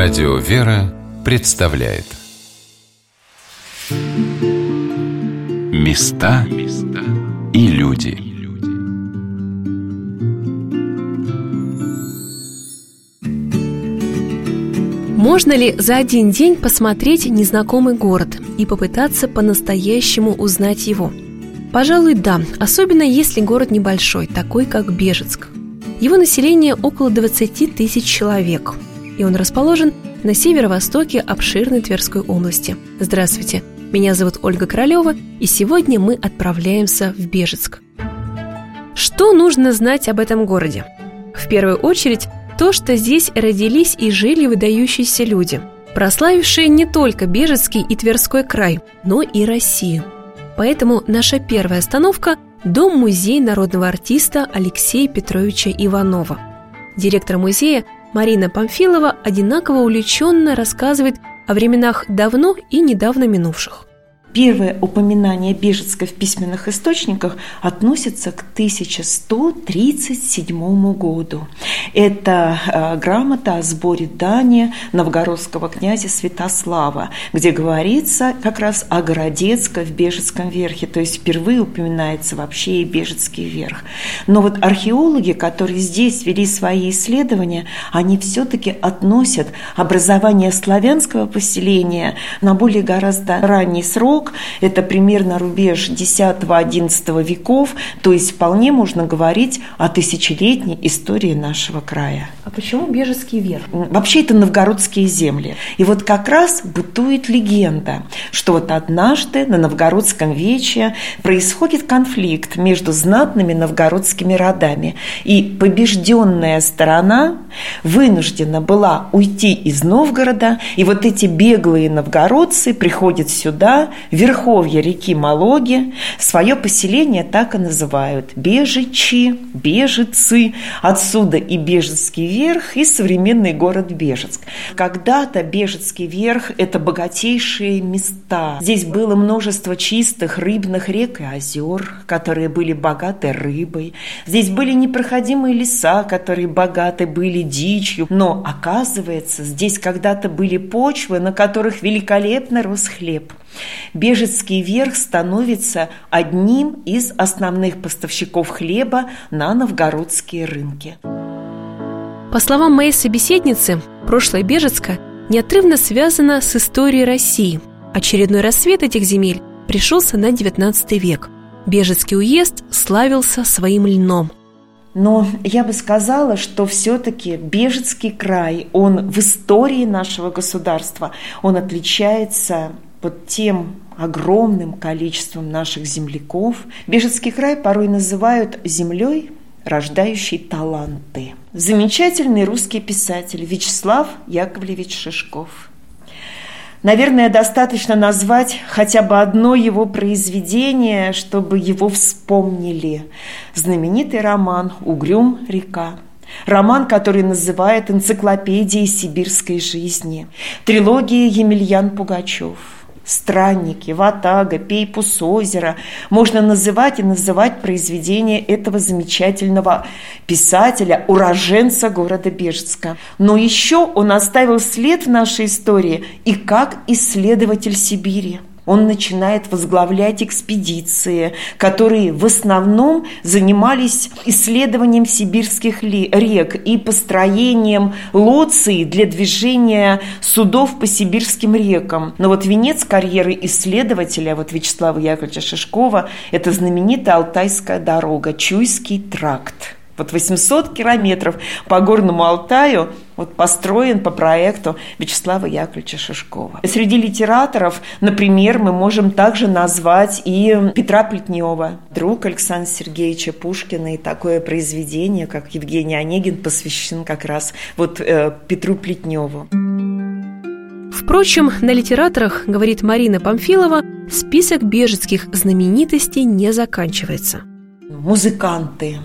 Радио «Вера» представляет Места и люди Можно ли за один день посмотреть незнакомый город и попытаться по-настоящему узнать его? Пожалуй, да, особенно если город небольшой, такой как Бежецк. Его население около 20 тысяч человек, и он расположен на северо-востоке обширной Тверской области. Здравствуйте, меня зовут Ольга Королева, и сегодня мы отправляемся в Бежецк. Что нужно знать об этом городе? В первую очередь, то, что здесь родились и жили выдающиеся люди, прославившие не только Бежецкий и Тверской край, но и Россию. Поэтому наша первая остановка – Дом-музей народного артиста Алексея Петровича Иванова. Директор музея Марина Памфилова одинаково увлеченно рассказывает о временах давно и недавно минувших. Первое упоминание Бежецка в письменных источниках относится к 1137 году. Это э, грамота о сборе дани новгородского князя Святослава, где говорится как раз о Городецко в Бежецком верхе, то есть впервые упоминается вообще и Бежецкий верх. Но вот археологи, которые здесь вели свои исследования, они все-таки относят образование славянского поселения на более гораздо ранний срок, это примерно рубеж X-XI веков, то есть вполне можно говорить о тысячелетней истории нашего края. А почему Бежецкий верх? Вообще это новгородские земли. И вот как раз бытует легенда, что вот однажды на новгородском вече происходит конфликт между знатными новгородскими родами, и побежденная сторона вынуждена была уйти из Новгорода, и вот эти беглые новгородцы приходят сюда, верховья реки Малоги, свое поселение так и называют – Бежичи, Бежицы, отсюда и Бежецкий верх, и современный город Бежецк. Когда-то Бежецкий верх – это богатейшие места. Здесь было множество чистых рыбных рек и озер, которые были богаты рыбой. Здесь были непроходимые леса, которые богаты были дичью. Но, оказывается, здесь когда-то были почвы, на которых великолепно рос хлеб. Бежецкий верх становится одним из основных поставщиков хлеба на новгородские рынки. По словам моей собеседницы, прошлое Бежецка неотрывно связано с историей России. Очередной рассвет этих земель пришелся на XIX век. Бежецкий уезд славился своим льном. Но я бы сказала, что все-таки Бежецкий край, он в истории нашего государства, он отличается под тем огромным количеством наших земляков. Бежецкий край порой называют землей, рождающей таланты. Замечательный русский писатель Вячеслав Яковлевич Шишков. Наверное, достаточно назвать хотя бы одно его произведение, чтобы его вспомнили. Знаменитый роман «Угрюм река», Роман, который называют энциклопедией сибирской жизни. Трилогия Емельян Пугачев – странники, ватага, пейпус озера. Можно называть и называть произведения этого замечательного писателя, уроженца города Бежецка. Но еще он оставил след в нашей истории и как исследователь Сибири он начинает возглавлять экспедиции, которые в основном занимались исследованием сибирских рек и построением лоций для движения судов по сибирским рекам. Но вот венец карьеры исследователя, вот Вячеслава Яковлевича Шишкова, это знаменитая Алтайская дорога, Чуйский тракт. Вот 800 километров по Горному Алтаю вот построен по проекту Вячеслава Яковлевича Шишкова. Среди литераторов, например, мы можем также назвать и Петра Плетнева, друг Александра Сергеевича Пушкина, и такое произведение, как Евгений Онегин, посвящен как раз вот э, Петру Плетневу. Впрочем, на литераторах, говорит Марина Памфилова, список бежецких знаменитостей не заканчивается. Музыканты,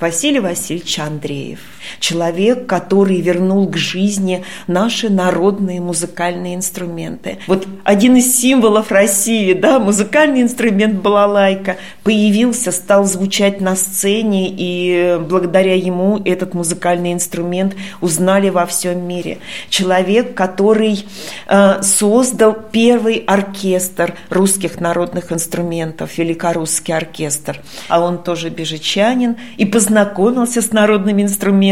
Василий Васильевич Андреев. Человек, который вернул к жизни наши народные музыкальные инструменты. Вот один из символов России, да, музыкальный инструмент балалайка появился, стал звучать на сцене, и благодаря ему этот музыкальный инструмент узнали во всем мире. Человек, который э, создал первый оркестр русских народных инструментов, великорусский оркестр. А он тоже бежичанин и познакомился с народными инструментами,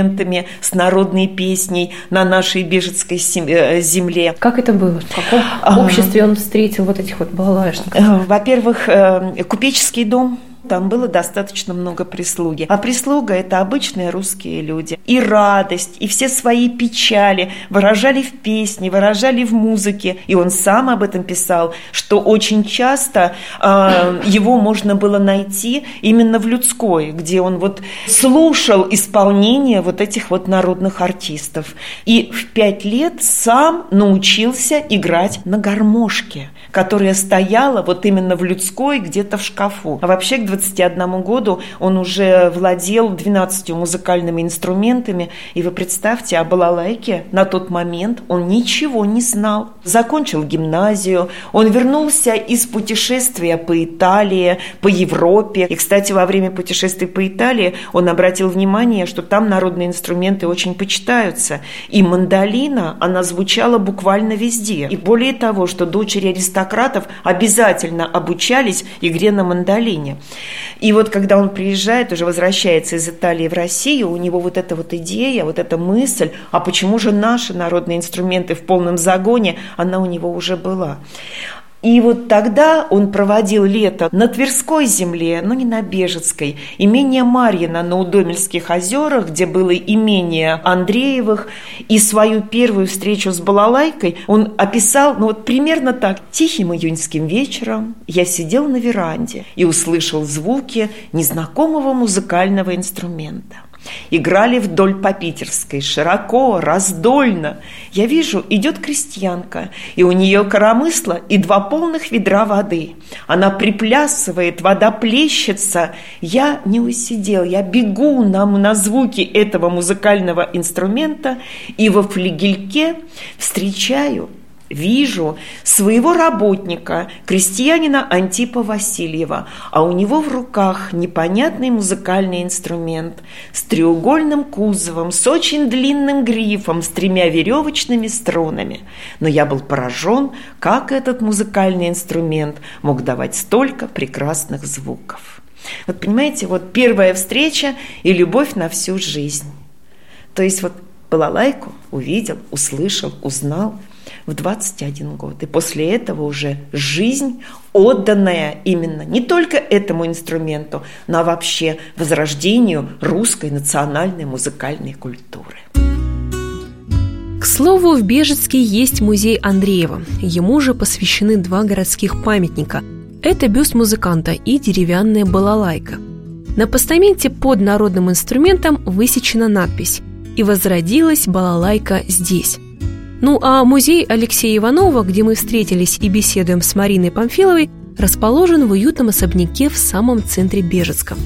с народной песней на нашей бежецкой э, земле. Как это было? В каком а, обществе он встретил вот этих вот балалайшников? Э, во-первых, э, купеческий дом – там было достаточно много прислуги. А прислуга – это обычные русские люди. И радость, и все свои печали выражали в песне, выражали в музыке. И он сам об этом писал, что очень часто э, его можно было найти именно в людской, где он вот слушал исполнение вот этих вот народных артистов. И в пять лет сам научился играть на гармошке, которая стояла вот именно в людской где-то в шкафу. А вообще к 21 году он уже владел 12 музыкальными инструментами. И вы представьте, о балалайке на тот момент он ничего не знал. Закончил гимназию, он вернулся из путешествия по Италии, по Европе. И, кстати, во время путешествий по Италии он обратил внимание, что там народные инструменты очень почитаются. И мандолина, она звучала буквально везде. И более того, что дочери аристократов обязательно обучались игре на мандолине. И вот когда он приезжает, уже возвращается из Италии в Россию, у него вот эта вот идея, вот эта мысль, а почему же наши народные инструменты в полном загоне, она у него уже была. И вот тогда он проводил лето на Тверской земле, но не на Бежецкой, имение Марьина на Удомельских озерах, где было имение Андреевых. И свою первую встречу с балалайкой он описал, ну вот примерно так. Тихим июньским вечером я сидел на веранде и услышал звуки незнакомого музыкального инструмента. Играли вдоль по Питерской, широко, раздольно. Я вижу, идет крестьянка, и у нее коромысло и два полных ведра воды. Она приплясывает, вода плещется. Я не усидел, я бегу на, на звуки этого музыкального инструмента и во флигельке встречаю вижу своего работника, крестьянина Антипа Васильева, а у него в руках непонятный музыкальный инструмент с треугольным кузовом, с очень длинным грифом, с тремя веревочными струнами. Но я был поражен, как этот музыкальный инструмент мог давать столько прекрасных звуков. Вот понимаете, вот первая встреча и любовь на всю жизнь. То есть вот балалайку увидел, услышал, узнал – в 21 год. И после этого уже жизнь, отданная именно не только этому инструменту, но вообще возрождению русской национальной музыкальной культуры. К слову, в Бежецке есть музей Андреева. Ему же посвящены два городских памятника. Это бюст музыканта и деревянная балалайка. На постаменте под народным инструментом высечена надпись «И возродилась балалайка здесь». Ну а музей Алексея Иванова, где мы встретились и беседуем с Мариной Памфиловой, расположен в уютном особняке в самом центре Бежецка.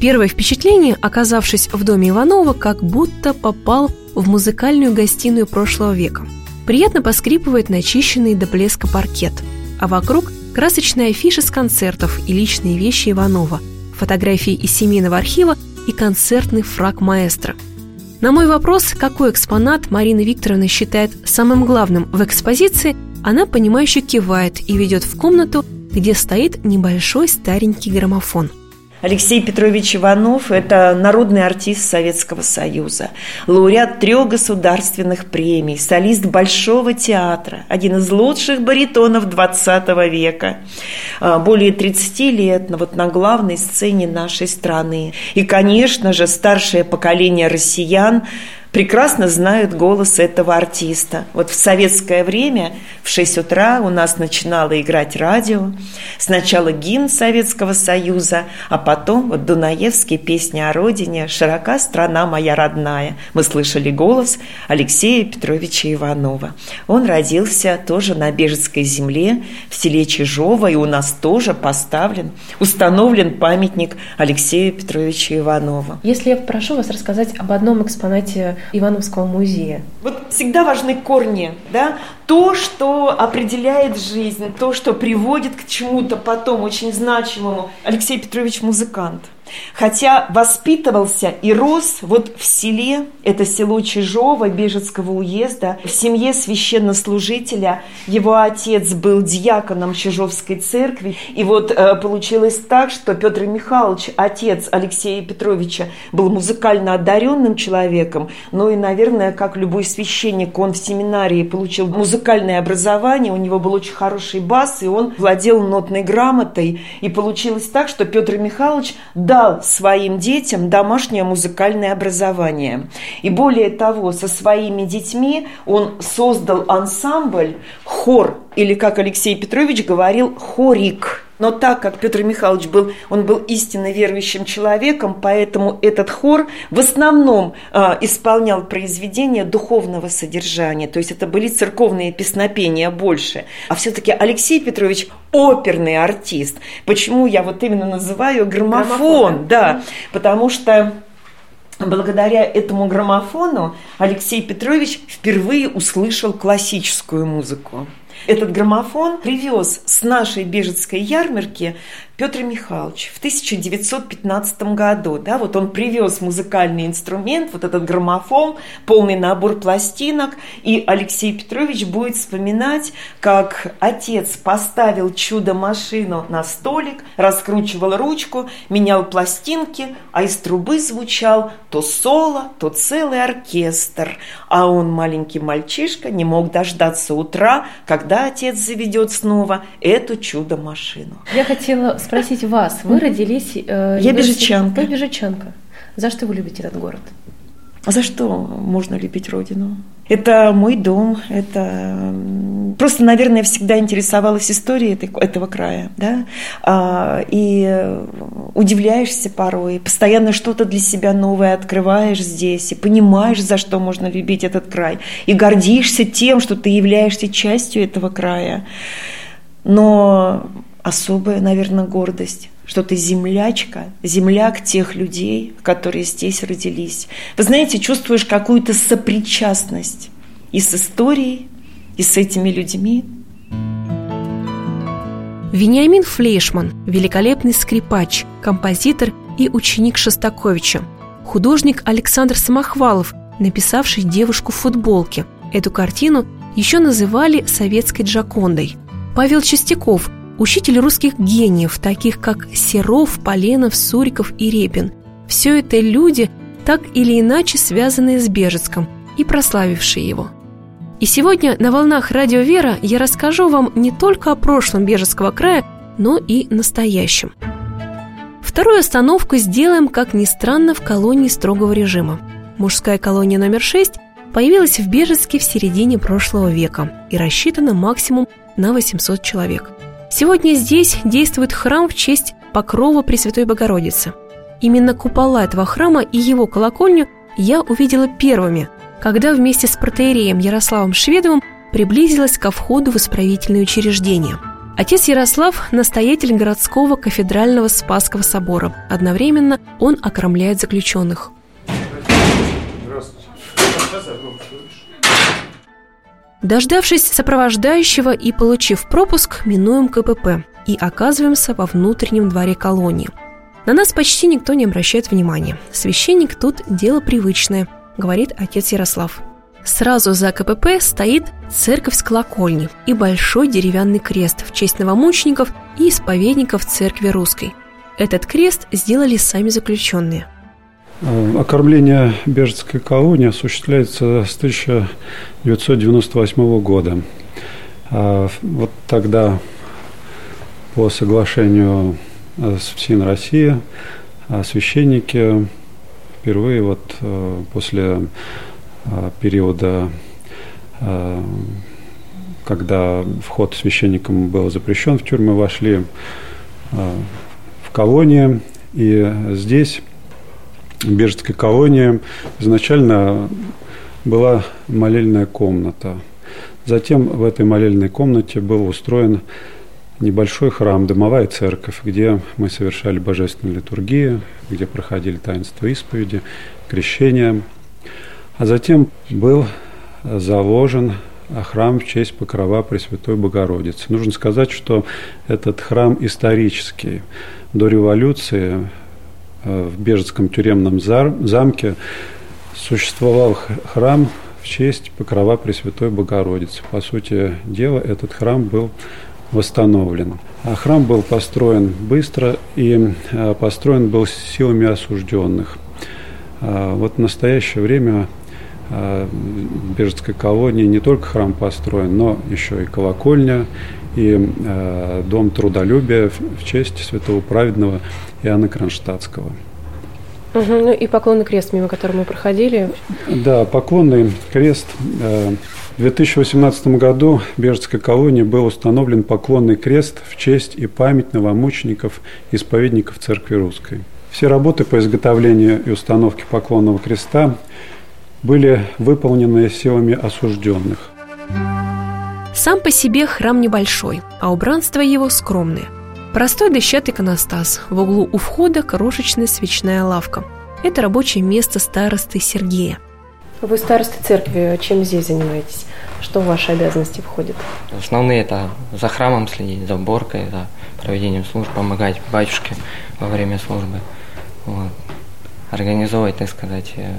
Первое впечатление, оказавшись в доме Иванова, как будто попал в музыкальную гостиную прошлого века. Приятно поскрипывает начищенный до блеска паркет, а вокруг красочные афиши с концертов и личные вещи Иванова, фотографии из семейного архива и концертный фраг маэстро – на мой вопрос, какой экспонат Марина Викторовна считает самым главным в экспозиции, она понимающе кивает и ведет в комнату, где стоит небольшой старенький граммофон – Алексей Петрович Иванов – это народный артист Советского Союза, лауреат трех государственных премий, солист Большого театра, один из лучших баритонов XX века, а, более 30 лет вот на главной сцене нашей страны. И, конечно же, старшее поколение россиян прекрасно знают голос этого артиста. Вот в советское время в 6 утра у нас начинало играть радио. Сначала гимн Советского Союза, а потом вот Дунаевские песни о родине «Широка страна моя родная». Мы слышали голос Алексея Петровича Иванова. Он родился тоже на Бежецкой земле в селе Чижово, и у нас тоже поставлен, установлен памятник Алексею Петровичу Иванову. Если я прошу вас рассказать об одном экспонате Ивановского музея. Вот всегда важны корни, да, то, что определяет жизнь, то, что приводит к чему-то потом очень значимому. Алексей Петрович музыкант – Хотя воспитывался и рос вот в селе, это село Чижово Бежецкого уезда, в семье священнослужителя. Его отец был диаконом Чижовской церкви. И вот э, получилось так, что Петр Михайлович, отец Алексея Петровича, был музыкально одаренным человеком. Ну и, наверное, как любой священник, он в семинарии получил музыкальное образование, у него был очень хороший бас, и он владел нотной грамотой. И получилось так, что Петр Михайлович дал своим детям домашнее музыкальное образование. И более того, со своими детьми он создал ансамбль, хор, или, как Алексей Петрович говорил, хорик – но так как Петр Михайлович был, он был истинно верующим человеком, поэтому этот хор в основном э, исполнял произведения духовного содержания, то есть это были церковные песнопения больше. А все-таки Алексей Петрович оперный артист. Почему я вот именно называю граммофон? граммофон да, потому что Благодаря этому граммофону Алексей Петрович впервые услышал классическую музыку. Этот граммофон привез с нашей бежецкой ярмарки Петр Михайлович в 1915 году, да, вот он привез музыкальный инструмент, вот этот граммофон, полный набор пластинок, и Алексей Петрович будет вспоминать, как отец поставил чудо-машину на столик, раскручивал ручку, менял пластинки, а из трубы звучал то соло, то целый оркестр, а он, маленький мальчишка, не мог дождаться утра, когда отец заведет снова эту чудо-машину. Я хотела спросить вас. Вы родились... Э, Я бежичанка. Вы бежичанка. За что вы любите этот город? А за что можно любить родину? Это мой дом, это просто, наверное, всегда интересовалась историей этого края, да, а, и удивляешься порой, постоянно что-то для себя новое открываешь здесь и понимаешь, за что можно любить этот край, и гордишься тем, что ты являешься частью этого края. Но особая, наверное, гордость, что ты землячка, земляк тех людей, которые здесь родились. Вы знаете, чувствуешь какую-то сопричастность и с историей, и с этими людьми. Вениамин Флейшман – великолепный скрипач, композитор и ученик Шостаковича. Художник Александр Самохвалов, написавший «Девушку в футболке». Эту картину еще называли советской Джакондой. Павел Чистяков учитель русских гениев, таких как Серов, Поленов, Суриков и Репин. Все это люди, так или иначе связанные с Бежецком и прославившие его. И сегодня на волнах Радио Вера я расскажу вам не только о прошлом Бежецкого края, но и настоящем. Вторую остановку сделаем, как ни странно, в колонии строгого режима. Мужская колония номер 6 появилась в Бежецке в середине прошлого века и рассчитана максимум на 800 человек – Сегодня здесь действует храм в честь Покрова Пресвятой Богородицы. Именно купола этого храма и его колокольню я увидела первыми, когда вместе с протеереем Ярославом Шведовым приблизилась ко входу в исправительное учреждение. Отец Ярослав – настоятель городского кафедрального Спасского собора. Одновременно он окромляет заключенных. Здравствуйте. Дождавшись сопровождающего и получив пропуск, минуем КПП и оказываемся во внутреннем дворе колонии. На нас почти никто не обращает внимания. Священник тут дело привычное, говорит отец Ярослав. Сразу за КПП стоит церковь с колокольни и большой деревянный крест в честь новомучеников и исповедников церкви русской. Этот крест сделали сами заключенные – окормление бежецкой колонии осуществляется с 1998 года. А вот тогда по соглашению с ФСИН России священники впервые вот э, после периода, когда вход священникам был запрещен в тюрьмы, вошли в колонии. И здесь, Бежецкой колонии, изначально была молельная комната. Затем в этой молельной комнате был устроен небольшой храм, домовая церковь, где мы совершали божественную литургию, где проходили таинства исповеди, крещения. А затем был заложен храм в честь покрова Пресвятой Богородицы. Нужно сказать, что этот храм исторический. До революции в Бежецком тюремном замке существовал храм в честь покрова Пресвятой Богородицы. По сути дела, этот храм был восстановлен. А храм был построен быстро и э, построен был силами осужденных. А вот в настоящее время э, в Бежецкой колонии не только храм построен, но еще и колокольня, и э, дом трудолюбия в честь святого праведного Иоанна Кронштадтского. Угу, ну и поклонный крест, мимо которого мы проходили. Да, поклонный крест. Э, в 2018 году в Бежецкой колонии был установлен поклонный крест в честь и память новомучеников и исповедников Церкви Русской. Все работы по изготовлению и установке поклонного креста были выполнены силами осужденных. Сам по себе храм небольшой, а убранство его скромное. Простой дощатый иконостас, в углу у входа крошечная свечная лавка. Это рабочее место старосты Сергея. Вы староста церкви, чем здесь занимаетесь? Что в ваши обязанности входит? Основные это за храмом следить, за уборкой, за проведением служб, помогать батюшке во время службы. Вот. Организовывать, так сказать, э,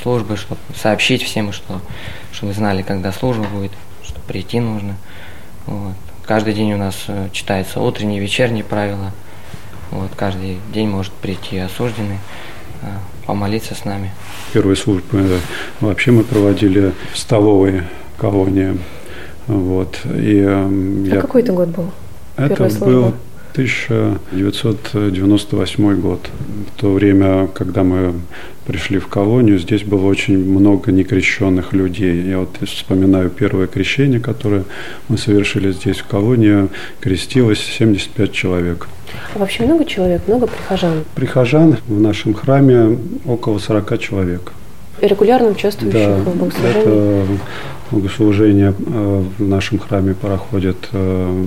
службы, чтобы сообщить всем, что, чтобы знали, когда служба будет, прийти нужно. Вот. Каждый день у нас э, читается утренние, вечерние правила. Вот, каждый день может прийти осужденный, э, помолиться с нами. Первые службы да. вообще мы проводили в столовой колонии. Вот. И, э, а я... какой это год был? Это был 1998 год. В то время, когда мы пришли в колонию, здесь было очень много некрещенных людей. Я вот вспоминаю первое крещение, которое мы совершили здесь в колонии, крестилось 75 человек. А вообще много человек, много прихожан? Прихожан в нашем храме около 40 человек. И регулярно участвующих да, в богослужении? это богослужение э, в нашем храме проходит 3-4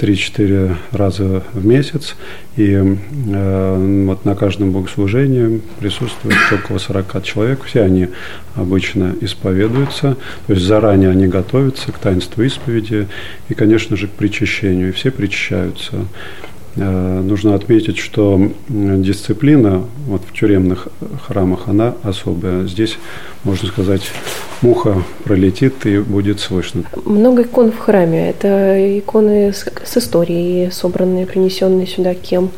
э, раза в месяц. И э, вот на каждом богослужении присутствует около 40 человек. Все они обычно исповедуются, то есть заранее они готовятся к таинству исповеди и, конечно же, к причащению. И все причащаются. Нужно отметить, что дисциплина вот в тюремных храмах, она особая. Здесь, можно сказать, муха пролетит и будет слышно. Много икон в храме. Это иконы с, с историей, собранные, принесенные сюда кем?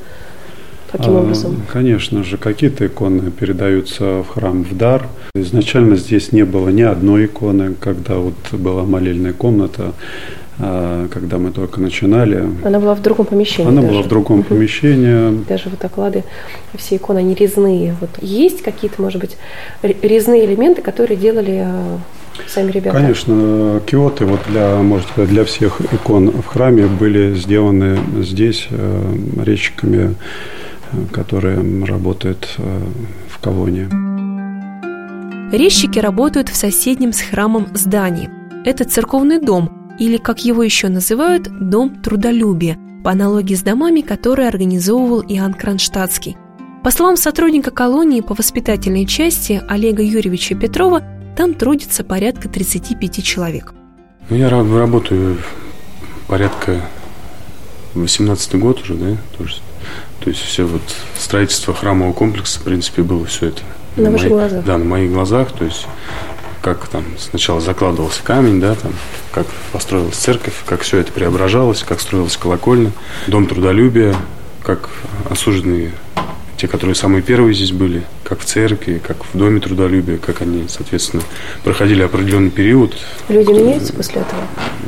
Каким а, образом? Конечно же, какие-то иконы передаются в храм в дар. Изначально здесь не было ни одной иконы, когда вот была молельная комната. А, когда мы только начинали. Она была в другом помещении. Она даже. была в другом помещении. Даже вот оклады, все иконы, они резные. Вот есть какие-то, может быть, резные элементы, которые делали а, сами ребята? Конечно, киоты вот для, может сказать, для всех икон в храме были сделаны здесь э, резчиками, которые работают э, в колонии. Резчики работают в соседнем с храмом здании. Это церковный дом – или, как его еще называют, «Дом трудолюбия», по аналогии с домами, которые организовывал Иоанн Кронштадтский. По словам сотрудника колонии по воспитательной части Олега Юрьевича Петрова, там трудится порядка 35 человек. Ну, я работаю порядка 18 год уже, да, тоже. То есть все вот строительство храмового комплекса, в принципе, было все это. На, на ваших мои, глазах? Да, на моих глазах. То есть как там сначала закладывался камень, да, там, как построилась церковь, как все это преображалось, как строилась колокольня, дом трудолюбия, как осужденные, те, которые самые первые здесь были, как в церкви, как в доме трудолюбия, как они, соответственно, проходили определенный период. Люди меняются после этого?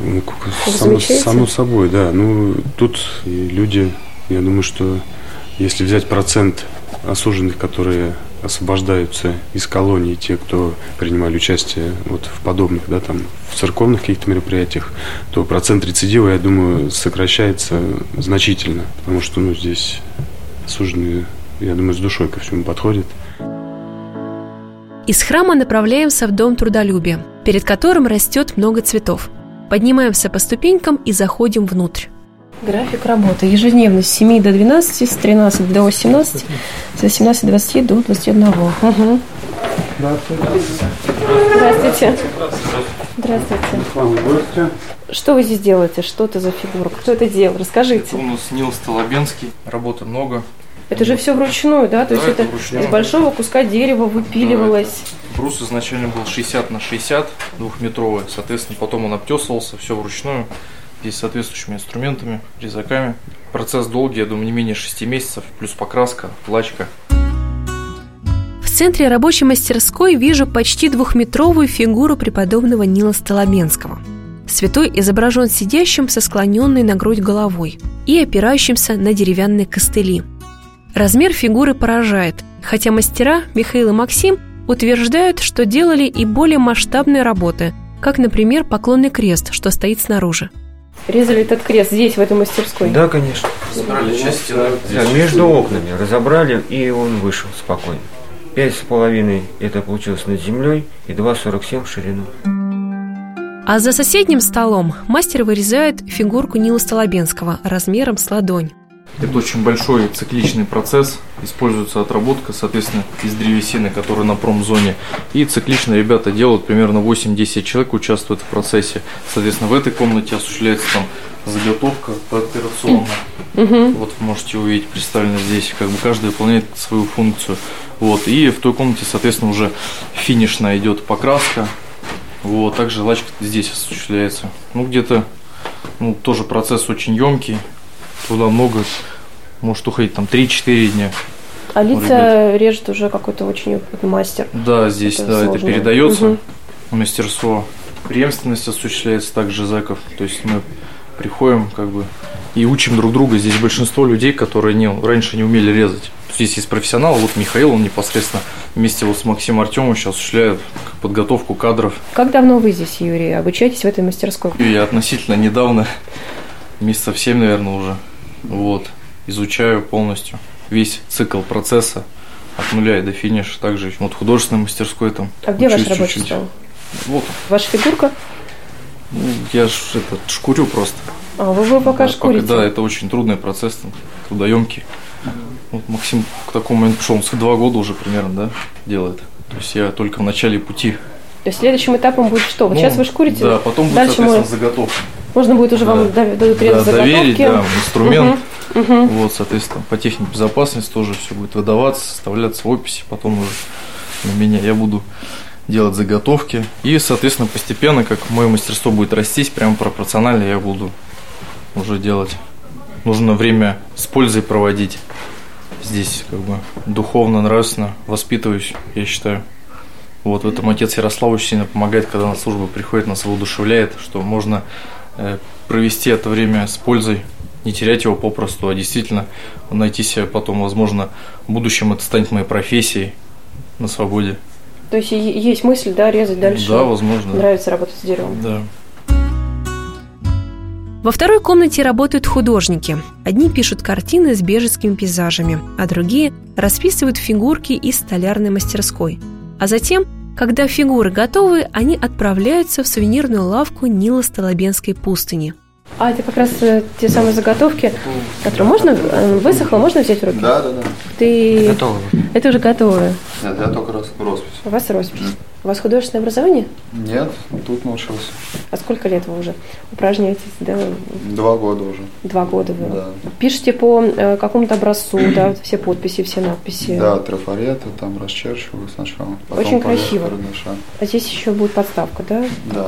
Ну, само, само собой, да. Ну, тут и люди, я думаю, что если взять процент осужденных, которые освобождаются из колонии те, кто принимали участие вот в подобных, да, там, в церковных каких-то мероприятиях, то процент рецидива, я думаю, сокращается значительно, потому что, ну, здесь осужденные, я думаю, с душой ко всему подходят. Из храма направляемся в Дом трудолюбия, перед которым растет много цветов. Поднимаемся по ступенькам и заходим внутрь. График работы. Ежедневно с 7 до 12, с 13 до 18, с 18 до 20 до 21. Угу. Здравствуйте. Здравствуйте. Что вы здесь делаете? Что это за фигура? Кто это делал? Расскажите. Это у нас Нил Столобенский. Работы много. Это же все вручную, да? То Да, есть это, это вручную. из большого куска дерева выпиливалось. Брус изначально был 60 на 60, двухметровый. Соответственно, потом он обтесывался, все вручную. Здесь соответствующими инструментами, резаками. Процесс долгий, я думаю, не менее 6 месяцев. Плюс покраска, плачка. В центре рабочей мастерской вижу почти двухметровую фигуру преподобного Нила Столобенского. Святой изображен сидящим со склоненной на грудь головой и опирающимся на деревянные костыли. Размер фигуры поражает, хотя мастера Михаил и Максим утверждают, что делали и более масштабные работы, как, например, поклонный крест, что стоит снаружи. Резали этот крест здесь, в этой мастерской? Да, конечно. Собрали часть стены. Да, между окнами разобрали, и он вышел спокойно. Пять с половиной это получилось над землей, и 2,47 в ширину. А за соседним столом мастер вырезает фигурку Нила Столобенского размером с ладонь. Это очень большой цикличный процесс. Используется отработка, соответственно, из древесины, которая на промзоне. И циклично ребята делают, примерно 8-10 человек участвуют в процессе. Соответственно, в этой комнате осуществляется там заготовка операционная. Вот вы можете увидеть представлено здесь, как бы каждый выполняет свою функцию. Вот. И в той комнате, соответственно, уже финишная идет покраска. Вот. Также лачка здесь осуществляется. Ну, где-то, ну, тоже процесс очень емкий. Туда много, может уходить там 3-4 дня. А лица режет уже какой-то очень опытный мастер. Да, здесь, Это да, это сложно. передается. Мгм. Мастерство. Преемственность осуществляется также зэков. То есть мы приходим как бы и учим друг друга. Здесь большинство людей, которые не, раньше не умели резать. Здесь есть профессионал, вот Михаил, он непосредственно вместе вот с Максимом Артемовичем осуществляет подготовку кадров. Как давно вы здесь, Юрий, обучаетесь в этой мастерской? Я относительно недавно, месяцев 7, наверное, уже, вот, изучаю полностью весь цикл процесса от нуля и до финиша. Также вот художественной мастерской там. А где ваш рабочий чуть-чуть. стол? Вот, Ваша фигурка? ну, я ж это, шкурю просто. А, вы, вы пока Да, шкурите. Да, это очень трудный процесс, там, трудоемкий. Вот Максим к такому моменту пришел, он два года уже примерно, да, делает. То есть я только в начале пути. То есть следующим этапом будет что? Вот Ну, сейчас вы шкурите? Да, потом будет, Дальше соответственно, мы- заготовка. Можно будет уже вам Да. дав- дадут Да, доверить, да, инструмент. Мгм. Вот, соответственно, по технике безопасности тоже все будет выдаваться, составляться в описи, потом уже на меня я буду делать заготовки. И, соответственно, постепенно, как мое мастерство будет расти, прямо пропорционально я буду уже делать. Нужно время с пользой проводить. Здесь как бы духовно, нравственно воспитываюсь, я считаю. Вот в этом отец Ярослав очень сильно помогает, когда на службу приходит, нас воодушевляет, что можно провести это время с пользой, не терять его попросту, а действительно найти себя потом, возможно, в будущем это станет моей профессией на свободе. То есть есть мысль, да, резать дальше? Да, возможно. да. Нравится работать с деревом. Да. Во второй комнате работают художники. Одни пишут картины с бежецкими пейзажами, а другие расписывают фигурки из столярной мастерской. А затем, когда фигуры готовы, они отправляются в сувенирную лавку Нила Столобенской пустыни. А это как раз э, те самые заготовки, которые можно э, высохло, можно взять в руки? Да, да, да. Ты... Готово. Это уже готовое. Нет, я только раз роспись. У вас роспись. У вас художественное образование? Нет, тут научился. А сколько лет вы уже упражняетесь? Да, Два года уже. два года вы. Да. Пишете по э, какому-то образцу, да, все подписи, все надписи. Да, трафареты там расчерчиваю сначала. Очень красиво. карандаша. А здесь еще будет подставка, да? Да.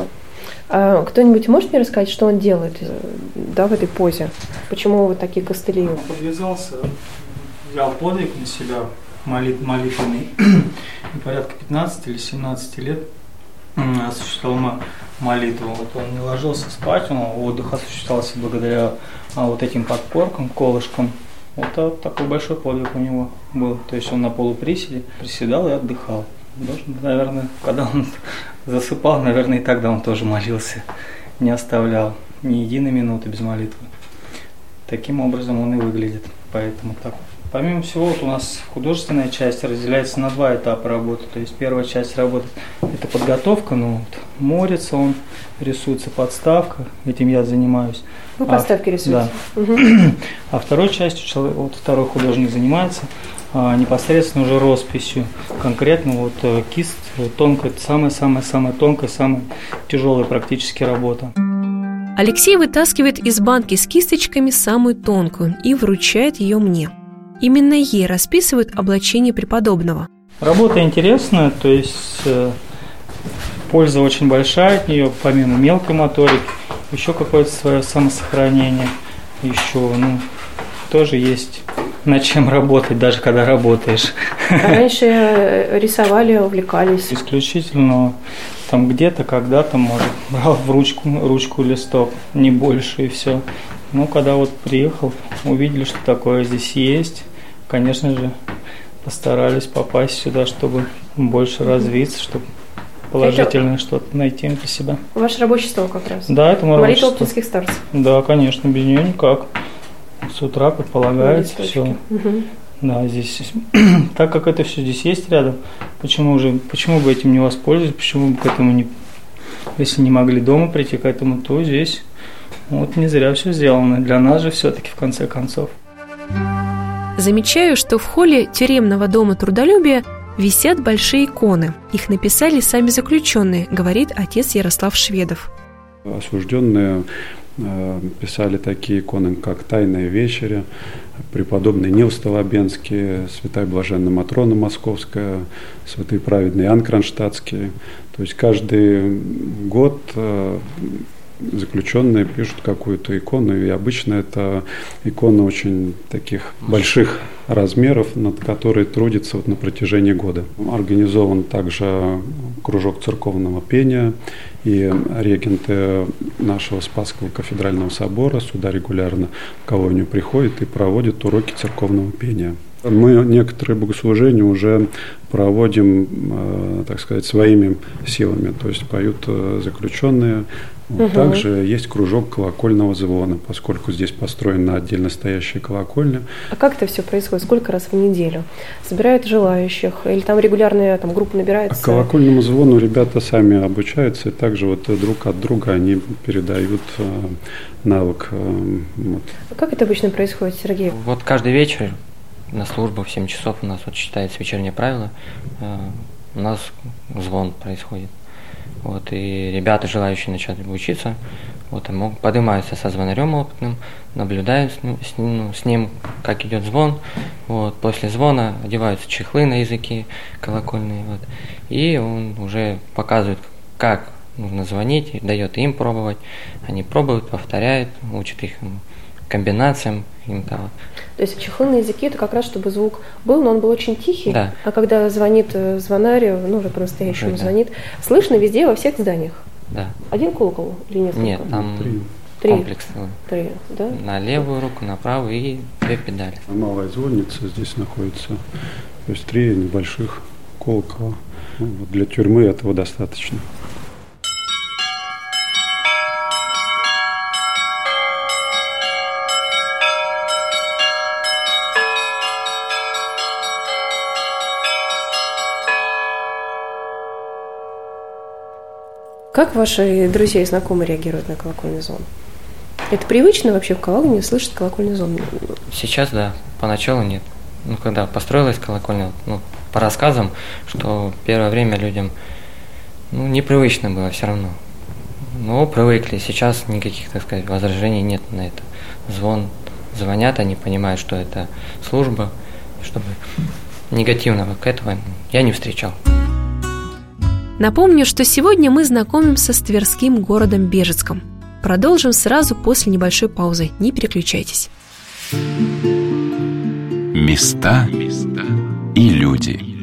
А кто-нибудь может мне рассказать, что он делает, э, да, в этой позе? Почему вот такие костыли? подвязался, взял подвиг на себя молит, молитвенный, и порядка 15 или 17 лет осуществлял мо- молитву. Вот он не ложился спать, он отдых осуществлялся благодаря а, вот этим подпоркам, колышкам. Это такой большой подвиг у него был. То есть он на полуприседе приседал и отдыхал. Должен, наверное, когда он засыпал, наверное, и тогда он тоже молился. Не оставлял ни единой минуты без молитвы. Таким образом он и выглядит. Поэтому так. Помимо всего, вот у нас художественная часть разделяется на два этапа работы. То есть первая часть работы – это подготовка, ну, вот, морится он, рисуется подставка, этим я занимаюсь. Вы подставки а, рисуете? Да. Угу. А второй частью, человек, вот второй художник занимается а, непосредственно уже росписью. Конкретно вот э, кисть вот, тонкая, самая-самая-самая тонкая, самая тяжелая практически работа. Алексей вытаскивает из банки с кисточками самую тонкую и вручает ее мне. Именно ей расписывают облачение преподобного. Работа интересная, то есть э, польза очень большая от нее, помимо мелкой моторики, еще какое-то свое самосохранение, еще, ну, тоже есть над чем работать, даже когда работаешь. А раньше рисовали, увлекались? Исключительно там где-то, когда-то, может, брал в ручку, ручку листок, не больше и все. Ну, когда вот приехал, увидели, что такое здесь есть, конечно же, постарались попасть сюда, чтобы больше развиться, чтобы положительное это... что-то найти для себя. Ваше рабочее стол как раз? Да, это мой Молитва оптинских старцев? Да, конечно, без нее никак. С утра, как полагается, все. Угу. Да, здесь, так как это все здесь есть рядом, почему уже, почему бы этим не воспользоваться, почему бы к этому не, если не могли дома прийти к этому, то здесь вот не зря все сделано. Для нас же все-таки в конце концов. Замечаю, что в холле тюремного дома трудолюбия висят большие иконы. Их написали сами заключенные, говорит отец Ярослав Шведов. Осужденные писали такие иконы, как «Тайная вечеря», преподобный Нил Столобенский, святая блаженная Матрона Московская, святые праведные Иоанн Кронштадтский. То есть каждый год э, заключенные пишут какую-то икону, и обычно это икона очень таких больших размеров, над которой трудится вот на протяжении года. Организован также кружок церковного пения, и регенты нашего Спасского кафедрального собора сюда регулярно в колонию приходят и проводят уроки церковного пения. Мы некоторые богослужения уже проводим, э, так сказать, своими силами, то есть поют э, заключенные. Угу. Также есть кружок колокольного звона, поскольку здесь построена отдельно стоящая колокольня. А как это все происходит? Сколько раз в неделю? Собирают желающих? Или там регулярная там, группа набирается? А колокольному звону ребята сами обучаются, и также вот друг от друга они передают э, навык. Вот. А как это обычно происходит, Сергей? Вот каждый вечер на службу в 7 часов у нас вот читается вечернее правило, э, у нас звон происходит. Вот, и ребята, желающие начать учиться, вот, могут, поднимаются со звонарем опытным, наблюдают с, ним, ну, с ним, как идет звон. Вот, после звона одеваются чехлы на языки колокольные. Вот, и он уже показывает, как нужно звонить, дает им пробовать. Они пробуют, повторяют, учат их комбинациям. Им того. То есть чехлы на языке это как раз, чтобы звук был, но он был очень тихий. Да. А когда звонит э, звонарь, ну уже по-настоящему уже, звонит, да. слышно везде, во всех зданиях. Да. Один колокол или несколько? Нет, там Три. Три. комплекс. Три, да? На левую руку, на правую и две педали. Малая звонница здесь находится. То есть три небольших колокола. Ну, вот для тюрьмы этого достаточно. Как ваши друзья и знакомые реагируют на колокольный звон? Это привычно вообще в колокольне слышать колокольный звон? Сейчас да, поначалу нет. Ну, когда построилась колокольня, ну, по рассказам, что первое время людям ну, непривычно было все равно. Но привыкли. Сейчас никаких, так сказать, возражений нет на это. Звон, звонят, они понимают, что это служба, чтобы негативного к этому я не встречал. Напомню, что сегодня мы знакомимся с Тверским городом Бежецком. Продолжим сразу после небольшой паузы. Не переключайтесь. Места и люди.